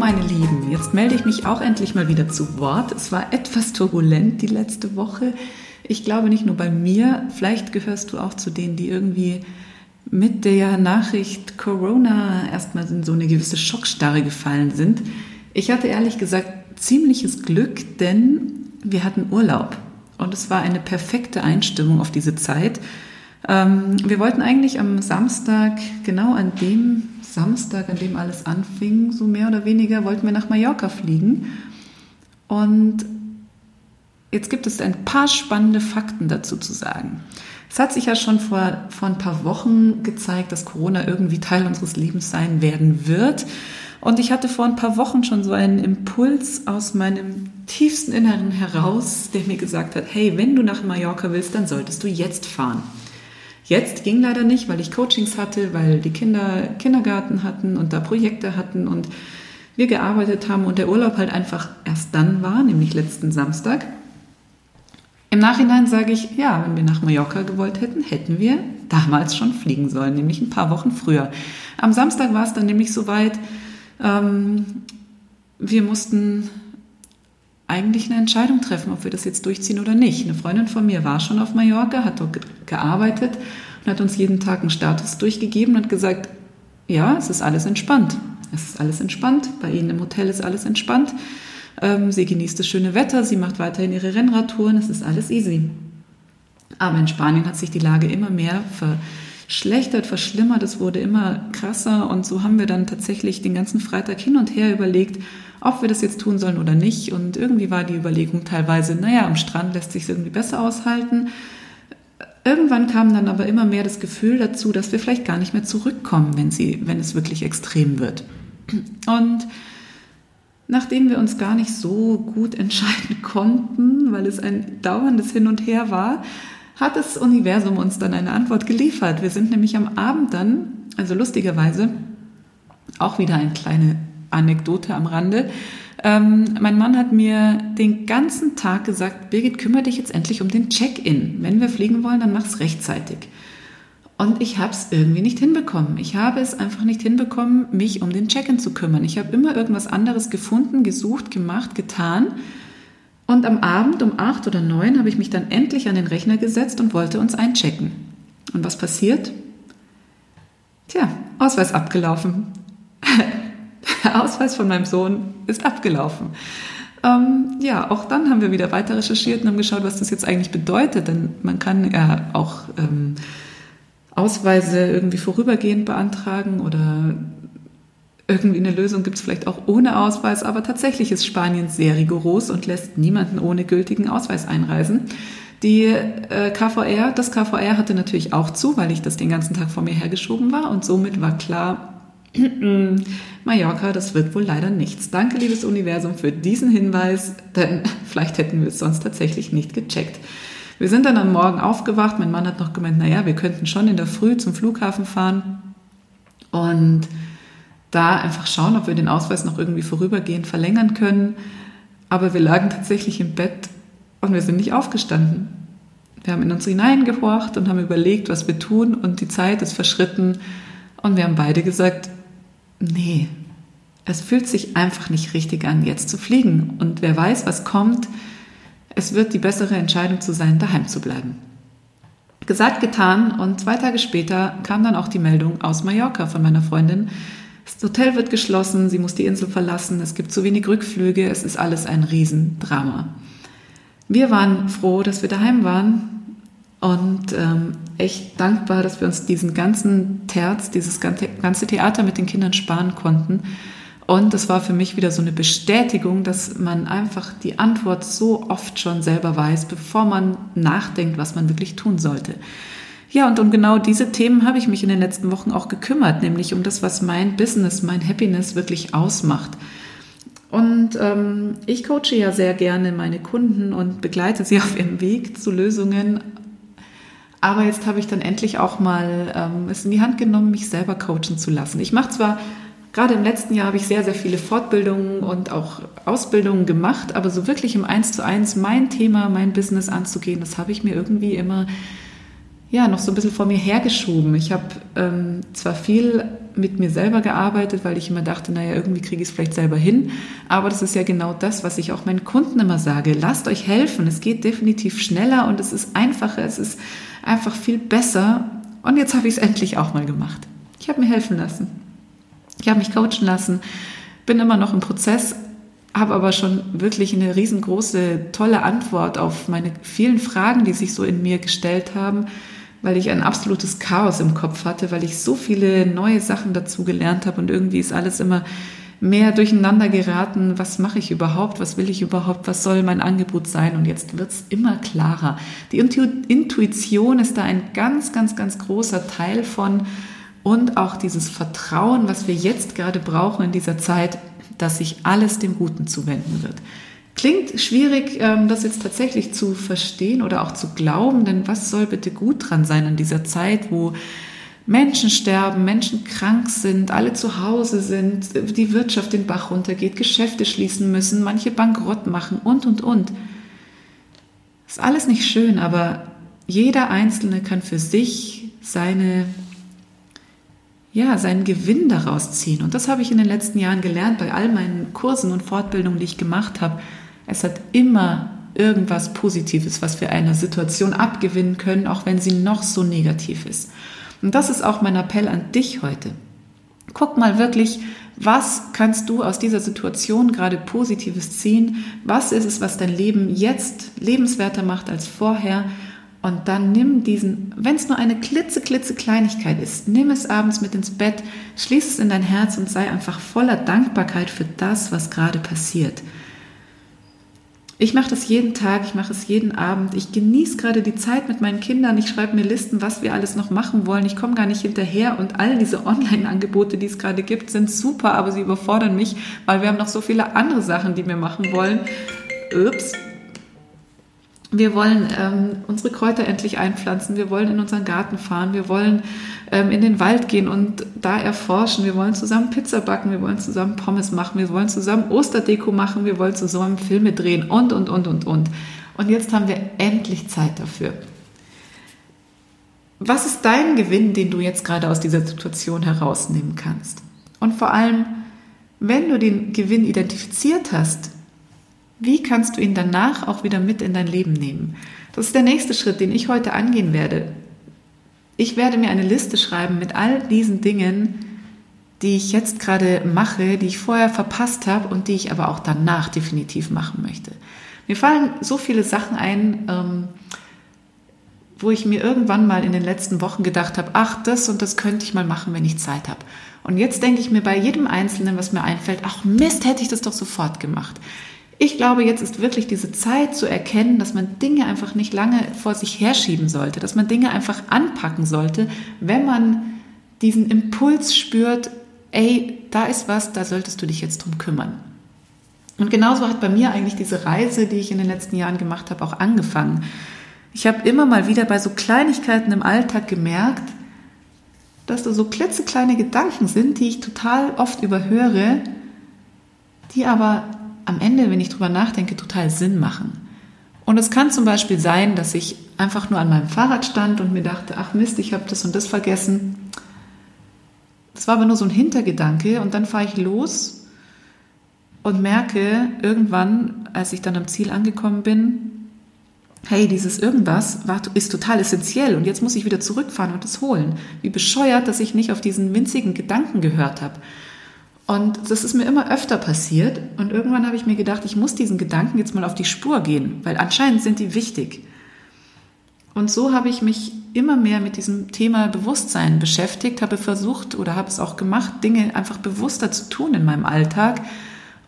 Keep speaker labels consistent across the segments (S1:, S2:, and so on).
S1: meine Lieben, jetzt melde ich mich auch endlich mal wieder zu Wort. Es war etwas turbulent die letzte Woche. Ich glaube nicht nur bei mir, vielleicht gehörst du auch zu denen, die irgendwie mit der Nachricht Corona erstmal in so eine gewisse Schockstarre gefallen sind. Ich hatte ehrlich gesagt ziemliches Glück, denn wir hatten Urlaub und es war eine perfekte Einstimmung auf diese Zeit. Ähm, wir wollten eigentlich am Samstag, genau an dem Samstag, an dem alles anfing, so mehr oder weniger, wollten wir nach Mallorca fliegen. Und jetzt gibt es ein paar spannende Fakten dazu zu sagen. Es hat sich ja schon vor, vor ein paar Wochen gezeigt, dass Corona irgendwie Teil unseres Lebens sein werden wird. Und ich hatte vor ein paar Wochen schon so einen Impuls aus meinem tiefsten Inneren heraus, der mir gesagt hat, hey, wenn du nach Mallorca willst, dann solltest du jetzt fahren. Jetzt ging leider nicht, weil ich Coachings hatte, weil die Kinder Kindergarten hatten und da Projekte hatten und wir gearbeitet haben und der Urlaub halt einfach erst dann war, nämlich letzten Samstag. Im Nachhinein sage ich, ja, wenn wir nach Mallorca gewollt hätten, hätten wir damals schon fliegen sollen, nämlich ein paar Wochen früher. Am Samstag war es dann nämlich soweit, ähm, wir mussten eigentlich eine Entscheidung treffen, ob wir das jetzt durchziehen oder nicht. Eine Freundin von mir war schon auf Mallorca, hat dort gearbeitet und hat uns jeden Tag einen Status durchgegeben und gesagt, ja, es ist alles entspannt. Es ist alles entspannt. Bei Ihnen im Hotel ist alles entspannt. Ähm, sie genießt das schöne Wetter, sie macht weiterhin ihre Rennradtouren, es ist alles easy. Aber in Spanien hat sich die Lage immer mehr verschlechtert, verschlimmert, es wurde immer krasser und so haben wir dann tatsächlich den ganzen Freitag hin und her überlegt, ob wir das jetzt tun sollen oder nicht. Und irgendwie war die Überlegung teilweise, naja, am Strand lässt sich irgendwie besser aushalten. Irgendwann kam dann aber immer mehr das Gefühl dazu, dass wir vielleicht gar nicht mehr zurückkommen, wenn, sie, wenn es wirklich extrem wird. Und nachdem wir uns gar nicht so gut entscheiden konnten, weil es ein dauerndes Hin und Her war, hat das Universum uns dann eine Antwort geliefert. Wir sind nämlich am Abend dann, also lustigerweise, auch wieder eine kleine Anekdote am Rande. Ähm, mein Mann hat mir den ganzen Tag gesagt, Birgit, kümmere dich jetzt endlich um den Check-in. Wenn wir fliegen wollen, dann mach's rechtzeitig. Und ich habe es irgendwie nicht hinbekommen. Ich habe es einfach nicht hinbekommen, mich um den Check-in zu kümmern. Ich habe immer irgendwas anderes gefunden, gesucht, gemacht, getan. Und am Abend um acht oder neun habe ich mich dann endlich an den Rechner gesetzt und wollte uns einchecken. Und was passiert? Tja, Ausweis abgelaufen. der Ausweis von meinem Sohn ist abgelaufen. Ähm, ja, auch dann haben wir wieder weiter recherchiert und haben geschaut, was das jetzt eigentlich bedeutet. Denn man kann ja auch ähm, Ausweise irgendwie vorübergehend beantragen oder irgendwie eine Lösung gibt es vielleicht auch ohne Ausweis. Aber tatsächlich ist Spanien sehr rigoros und lässt niemanden ohne gültigen Ausweis einreisen. Die äh, KVR, das KVR hatte natürlich auch zu, weil ich das den ganzen Tag vor mir hergeschoben war und somit war klar, Mallorca, das wird wohl leider nichts. Danke, liebes Universum, für diesen Hinweis, denn vielleicht hätten wir es sonst tatsächlich nicht gecheckt. Wir sind dann am Morgen aufgewacht. Mein Mann hat noch gemeint, naja, wir könnten schon in der Früh zum Flughafen fahren und da einfach schauen, ob wir den Ausweis noch irgendwie vorübergehend verlängern können. Aber wir lagen tatsächlich im Bett und wir sind nicht aufgestanden. Wir haben in uns hineingehorcht und haben überlegt, was wir tun und die Zeit ist verschritten. Und wir haben beide gesagt, nee, es fühlt sich einfach nicht richtig an, jetzt zu fliegen. Und wer weiß, was kommt, es wird die bessere Entscheidung zu sein, daheim zu bleiben. Gesagt, getan und zwei Tage später kam dann auch die Meldung aus Mallorca von meiner Freundin. Das Hotel wird geschlossen, sie muss die Insel verlassen, es gibt zu wenig Rückflüge, es ist alles ein Riesendrama. Wir waren froh, dass wir daheim waren, und ähm, echt dankbar, dass wir uns diesen ganzen Terz, dieses ganze Theater mit den Kindern sparen konnten. Und das war für mich wieder so eine Bestätigung, dass man einfach die Antwort so oft schon selber weiß, bevor man nachdenkt, was man wirklich tun sollte. Ja, und um genau diese Themen habe ich mich in den letzten Wochen auch gekümmert, nämlich um das, was mein Business, mein Happiness wirklich ausmacht. Und ähm, ich coache ja sehr gerne meine Kunden und begleite sie auf ihrem Weg zu Lösungen aber jetzt habe ich dann endlich auch mal ähm, es in die Hand genommen, mich selber coachen zu lassen. Ich mache zwar, gerade im letzten Jahr habe ich sehr, sehr viele Fortbildungen und auch Ausbildungen gemacht, aber so wirklich im Eins zu eins mein Thema, mein Business anzugehen, das habe ich mir irgendwie immer ja, noch so ein bisschen vor mir hergeschoben. Ich habe ähm, zwar viel mit mir selber gearbeitet, weil ich immer dachte, naja, irgendwie kriege ich es vielleicht selber hin. Aber das ist ja genau das, was ich auch meinen Kunden immer sage. Lasst euch helfen. Es geht definitiv schneller und es ist einfacher. Es ist einfach viel besser. Und jetzt habe ich es endlich auch mal gemacht. Ich habe mir helfen lassen. Ich habe mich coachen lassen. Bin immer noch im Prozess, habe aber schon wirklich eine riesengroße, tolle Antwort auf meine vielen Fragen, die sich so in mir gestellt haben weil ich ein absolutes Chaos im Kopf hatte, weil ich so viele neue Sachen dazu gelernt habe und irgendwie ist alles immer mehr durcheinander geraten. Was mache ich überhaupt? Was will ich überhaupt? Was soll mein Angebot sein? Und jetzt wird es immer klarer. Die Intuition ist da ein ganz, ganz, ganz großer Teil von und auch dieses Vertrauen, was wir jetzt gerade brauchen in dieser Zeit, dass sich alles dem Guten zuwenden wird. Klingt schwierig, ähm, das jetzt tatsächlich zu verstehen oder auch zu glauben, denn was soll bitte gut dran sein in dieser Zeit, wo Menschen sterben, Menschen krank sind, alle zu Hause sind, die Wirtschaft den Bach runtergeht, Geschäfte schließen müssen, manche bankrott machen und, und, und. Ist alles nicht schön, aber jeder Einzelne kann für sich seine, ja, seinen Gewinn daraus ziehen. Und das habe ich in den letzten Jahren gelernt bei all meinen Kursen und Fortbildungen, die ich gemacht habe. Es hat immer irgendwas Positives, was wir einer Situation abgewinnen können, auch wenn sie noch so negativ ist. Und das ist auch mein Appell an dich heute. Guck mal wirklich, was kannst du aus dieser Situation gerade Positives ziehen? Was ist es, was dein Leben jetzt lebenswerter macht als vorher? Und dann nimm diesen, wenn es nur eine klitzeklitze Kleinigkeit ist, nimm es abends mit ins Bett, schließ es in dein Herz und sei einfach voller Dankbarkeit für das, was gerade passiert. Ich mache das jeden Tag, ich mache es jeden Abend. Ich genieße gerade die Zeit mit meinen Kindern. Ich schreibe mir Listen, was wir alles noch machen wollen. Ich komme gar nicht hinterher und all diese Online-Angebote, die es gerade gibt, sind super, aber sie überfordern mich, weil wir haben noch so viele andere Sachen, die wir machen wollen. Ups, wir wollen ähm, unsere Kräuter endlich einpflanzen, wir wollen in unseren Garten fahren, wir wollen ähm, in den Wald gehen und da erforschen, wir wollen zusammen Pizza backen, wir wollen zusammen Pommes machen, wir wollen zusammen Osterdeko machen, wir wollen zusammen Filme drehen und, und, und, und, und. Und jetzt haben wir endlich Zeit dafür. Was ist dein Gewinn, den du jetzt gerade aus dieser Situation herausnehmen kannst? Und vor allem, wenn du den Gewinn identifiziert hast, wie kannst du ihn danach auch wieder mit in dein Leben nehmen? Das ist der nächste Schritt, den ich heute angehen werde. Ich werde mir eine Liste schreiben mit all diesen Dingen, die ich jetzt gerade mache, die ich vorher verpasst habe und die ich aber auch danach definitiv machen möchte. Mir fallen so viele Sachen ein, ähm, wo ich mir irgendwann mal in den letzten Wochen gedacht habe, ach, das und das könnte ich mal machen, wenn ich Zeit habe. Und jetzt denke ich mir bei jedem Einzelnen, was mir einfällt, ach Mist, hätte ich das doch sofort gemacht. Ich glaube, jetzt ist wirklich diese Zeit zu erkennen, dass man Dinge einfach nicht lange vor sich herschieben sollte, dass man Dinge einfach anpacken sollte, wenn man diesen Impuls spürt, ey, da ist was, da solltest du dich jetzt drum kümmern. Und genauso hat bei mir eigentlich diese Reise, die ich in den letzten Jahren gemacht habe, auch angefangen. Ich habe immer mal wieder bei so Kleinigkeiten im Alltag gemerkt, dass da so klitzekleine Gedanken sind, die ich total oft überhöre, die aber am Ende, wenn ich drüber nachdenke, total Sinn machen. Und es kann zum Beispiel sein, dass ich einfach nur an meinem Fahrrad stand und mir dachte, ach Mist, ich habe das und das vergessen. Das war aber nur so ein Hintergedanke und dann fahre ich los und merke irgendwann, als ich dann am Ziel angekommen bin, hey, dieses irgendwas war, ist total essentiell und jetzt muss ich wieder zurückfahren und es holen. Wie bescheuert, dass ich nicht auf diesen winzigen Gedanken gehört habe. Und das ist mir immer öfter passiert. Und irgendwann habe ich mir gedacht, ich muss diesen Gedanken jetzt mal auf die Spur gehen, weil anscheinend sind die wichtig. Und so habe ich mich immer mehr mit diesem Thema Bewusstsein beschäftigt, habe versucht oder habe es auch gemacht, Dinge einfach bewusster zu tun in meinem Alltag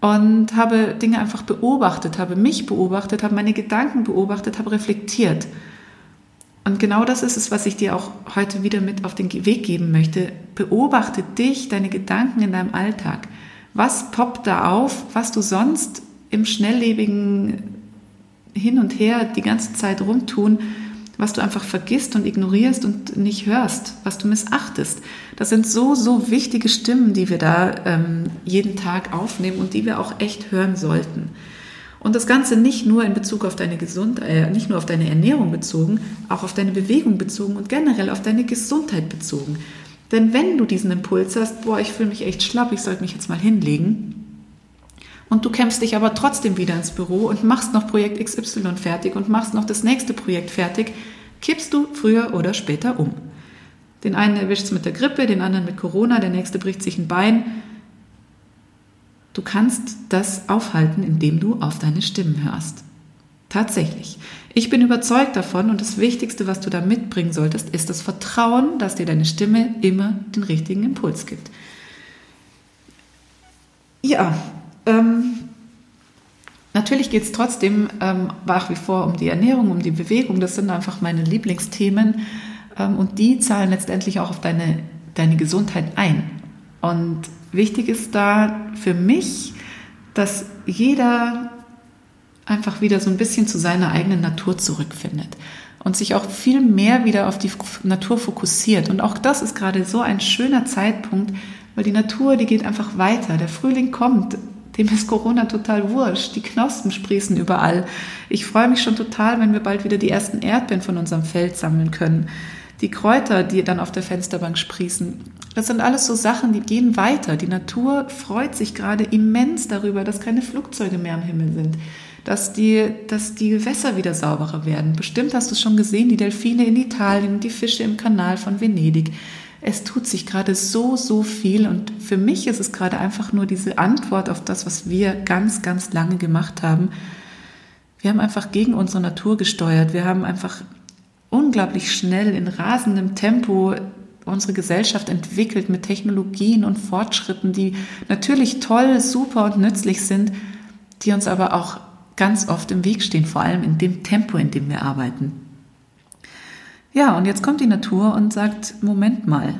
S1: und habe Dinge einfach beobachtet, habe mich beobachtet, habe meine Gedanken beobachtet, habe reflektiert. Und genau das ist es, was ich dir auch heute wieder mit auf den Weg geben möchte. Beobachte dich, deine Gedanken in deinem Alltag. Was poppt da auf, was du sonst im schnelllebigen Hin und Her die ganze Zeit rumtun, was du einfach vergisst und ignorierst und nicht hörst, was du missachtest. Das sind so, so wichtige Stimmen, die wir da ähm, jeden Tag aufnehmen und die wir auch echt hören sollten. Und das Ganze nicht nur in Bezug auf deine Gesundheit, äh, nicht nur auf deine Ernährung bezogen, auch auf deine Bewegung bezogen und generell auf deine Gesundheit bezogen. Denn wenn du diesen Impuls hast, boah, ich fühle mich echt schlapp, ich sollte mich jetzt mal hinlegen, und du kämpfst dich aber trotzdem wieder ins Büro und machst noch Projekt XY fertig und machst noch das nächste Projekt fertig, kippst du früher oder später um. Den einen erwischt es mit der Grippe, den anderen mit Corona, der nächste bricht sich ein Bein. Du kannst das aufhalten, indem du auf deine Stimmen hörst. Tatsächlich. Ich bin überzeugt davon und das Wichtigste, was du da mitbringen solltest, ist das Vertrauen, dass dir deine Stimme immer den richtigen Impuls gibt. Ja, ähm, natürlich geht es trotzdem ähm, nach wie vor um die Ernährung, um die Bewegung. Das sind einfach meine Lieblingsthemen ähm, und die zahlen letztendlich auch auf deine, deine Gesundheit ein. Und wichtig ist da für mich, dass jeder einfach wieder so ein bisschen zu seiner eigenen Natur zurückfindet und sich auch viel mehr wieder auf die Natur fokussiert. Und auch das ist gerade so ein schöner Zeitpunkt, weil die Natur, die geht einfach weiter. Der Frühling kommt. Dem ist Corona total wurscht. Die Knospen sprießen überall. Ich freue mich schon total, wenn wir bald wieder die ersten Erdbeeren von unserem Feld sammeln können. Die Kräuter, die dann auf der Fensterbank sprießen. Das sind alles so Sachen, die gehen weiter. Die Natur freut sich gerade immens darüber, dass keine Flugzeuge mehr am Himmel sind dass die, dass die Gewässer wieder sauberer werden. Bestimmt hast du es schon gesehen, die Delfine in Italien, die Fische im Kanal von Venedig. Es tut sich gerade so, so viel und für mich ist es gerade einfach nur diese Antwort auf das, was wir ganz, ganz lange gemacht haben. Wir haben einfach gegen unsere Natur gesteuert. Wir haben einfach unglaublich schnell in rasendem Tempo unsere Gesellschaft entwickelt mit Technologien und Fortschritten, die natürlich toll, super und nützlich sind, die uns aber auch ganz oft im Weg stehen, vor allem in dem Tempo, in dem wir arbeiten. Ja, und jetzt kommt die Natur und sagt, Moment mal,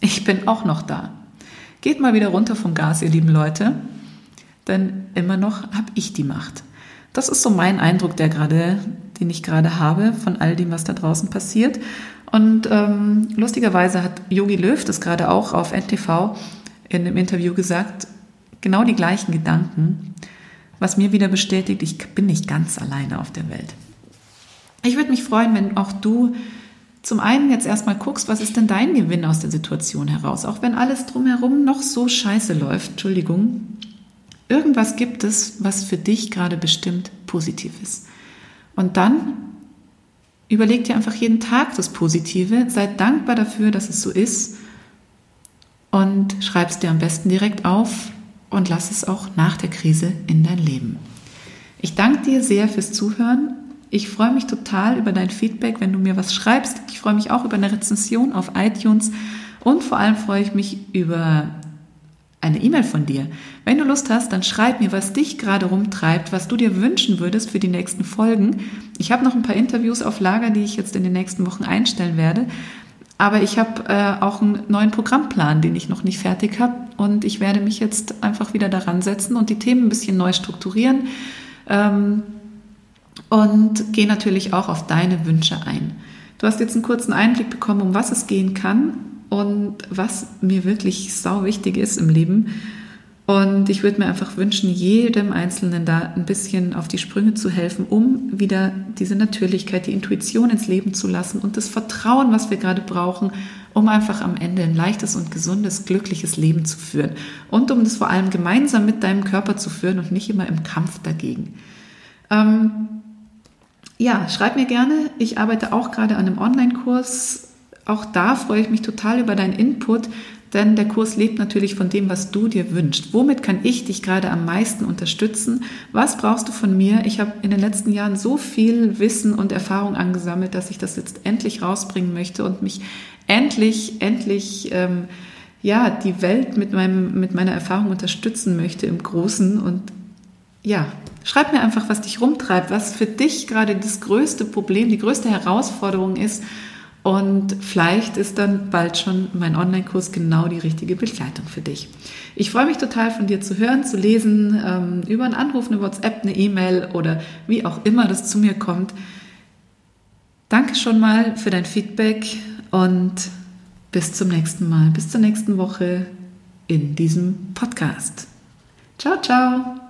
S1: ich bin auch noch da. Geht mal wieder runter vom Gas, ihr lieben Leute, denn immer noch habe ich die Macht. Das ist so mein Eindruck, der gerade, den ich gerade habe von all dem, was da draußen passiert. Und ähm, lustigerweise hat Yogi Löw das gerade auch auf NTV in einem Interview gesagt, genau die gleichen Gedanken was mir wieder bestätigt, ich bin nicht ganz alleine auf der Welt. Ich würde mich freuen, wenn auch du zum einen jetzt erstmal guckst, was ist denn dein Gewinn aus der Situation heraus, auch wenn alles drumherum noch so scheiße läuft, Entschuldigung. Irgendwas gibt es, was für dich gerade bestimmt positiv ist. Und dann überleg dir einfach jeden Tag das Positive, sei dankbar dafür, dass es so ist und schreib es dir am besten direkt auf und lass es auch nach der Krise in dein Leben. Ich danke dir sehr fürs Zuhören. Ich freue mich total über dein Feedback, wenn du mir was schreibst. Ich freue mich auch über eine Rezension auf iTunes und vor allem freue ich mich über eine E-Mail von dir. Wenn du Lust hast, dann schreib mir, was dich gerade rumtreibt, was du dir wünschen würdest für die nächsten Folgen. Ich habe noch ein paar Interviews auf Lager, die ich jetzt in den nächsten Wochen einstellen werde. Aber ich habe äh, auch einen neuen Programmplan, den ich noch nicht fertig habe. Und ich werde mich jetzt einfach wieder daran setzen und die Themen ein bisschen neu strukturieren. Ähm, und gehe natürlich auch auf deine Wünsche ein. Du hast jetzt einen kurzen Einblick bekommen, um was es gehen kann und was mir wirklich sau wichtig ist im Leben. Und ich würde mir einfach wünschen, jedem Einzelnen da ein bisschen auf die Sprünge zu helfen, um wieder diese Natürlichkeit, die Intuition ins Leben zu lassen und das Vertrauen, was wir gerade brauchen, um einfach am Ende ein leichtes und gesundes, glückliches Leben zu führen. Und um das vor allem gemeinsam mit deinem Körper zu führen und nicht immer im Kampf dagegen. Ähm, ja, schreib mir gerne. Ich arbeite auch gerade an einem Online-Kurs. Auch da freue ich mich total über deinen Input. Denn der Kurs lebt natürlich von dem, was du dir wünschst. Womit kann ich dich gerade am meisten unterstützen? Was brauchst du von mir? Ich habe in den letzten Jahren so viel Wissen und Erfahrung angesammelt, dass ich das jetzt endlich rausbringen möchte und mich endlich, endlich, ähm, ja, die Welt mit, meinem, mit meiner Erfahrung unterstützen möchte im Großen. Und ja, schreib mir einfach, was dich rumtreibt, was für dich gerade das größte Problem, die größte Herausforderung ist und vielleicht ist dann bald schon mein Online-Kurs genau die richtige Begleitung für dich. Ich freue mich total von dir zu hören, zu lesen, ähm, über einen Anruf, eine WhatsApp, eine E-Mail oder wie auch immer das zu mir kommt. Danke schon mal für dein Feedback und bis zum nächsten Mal, bis zur nächsten Woche in diesem Podcast. Ciao, ciao.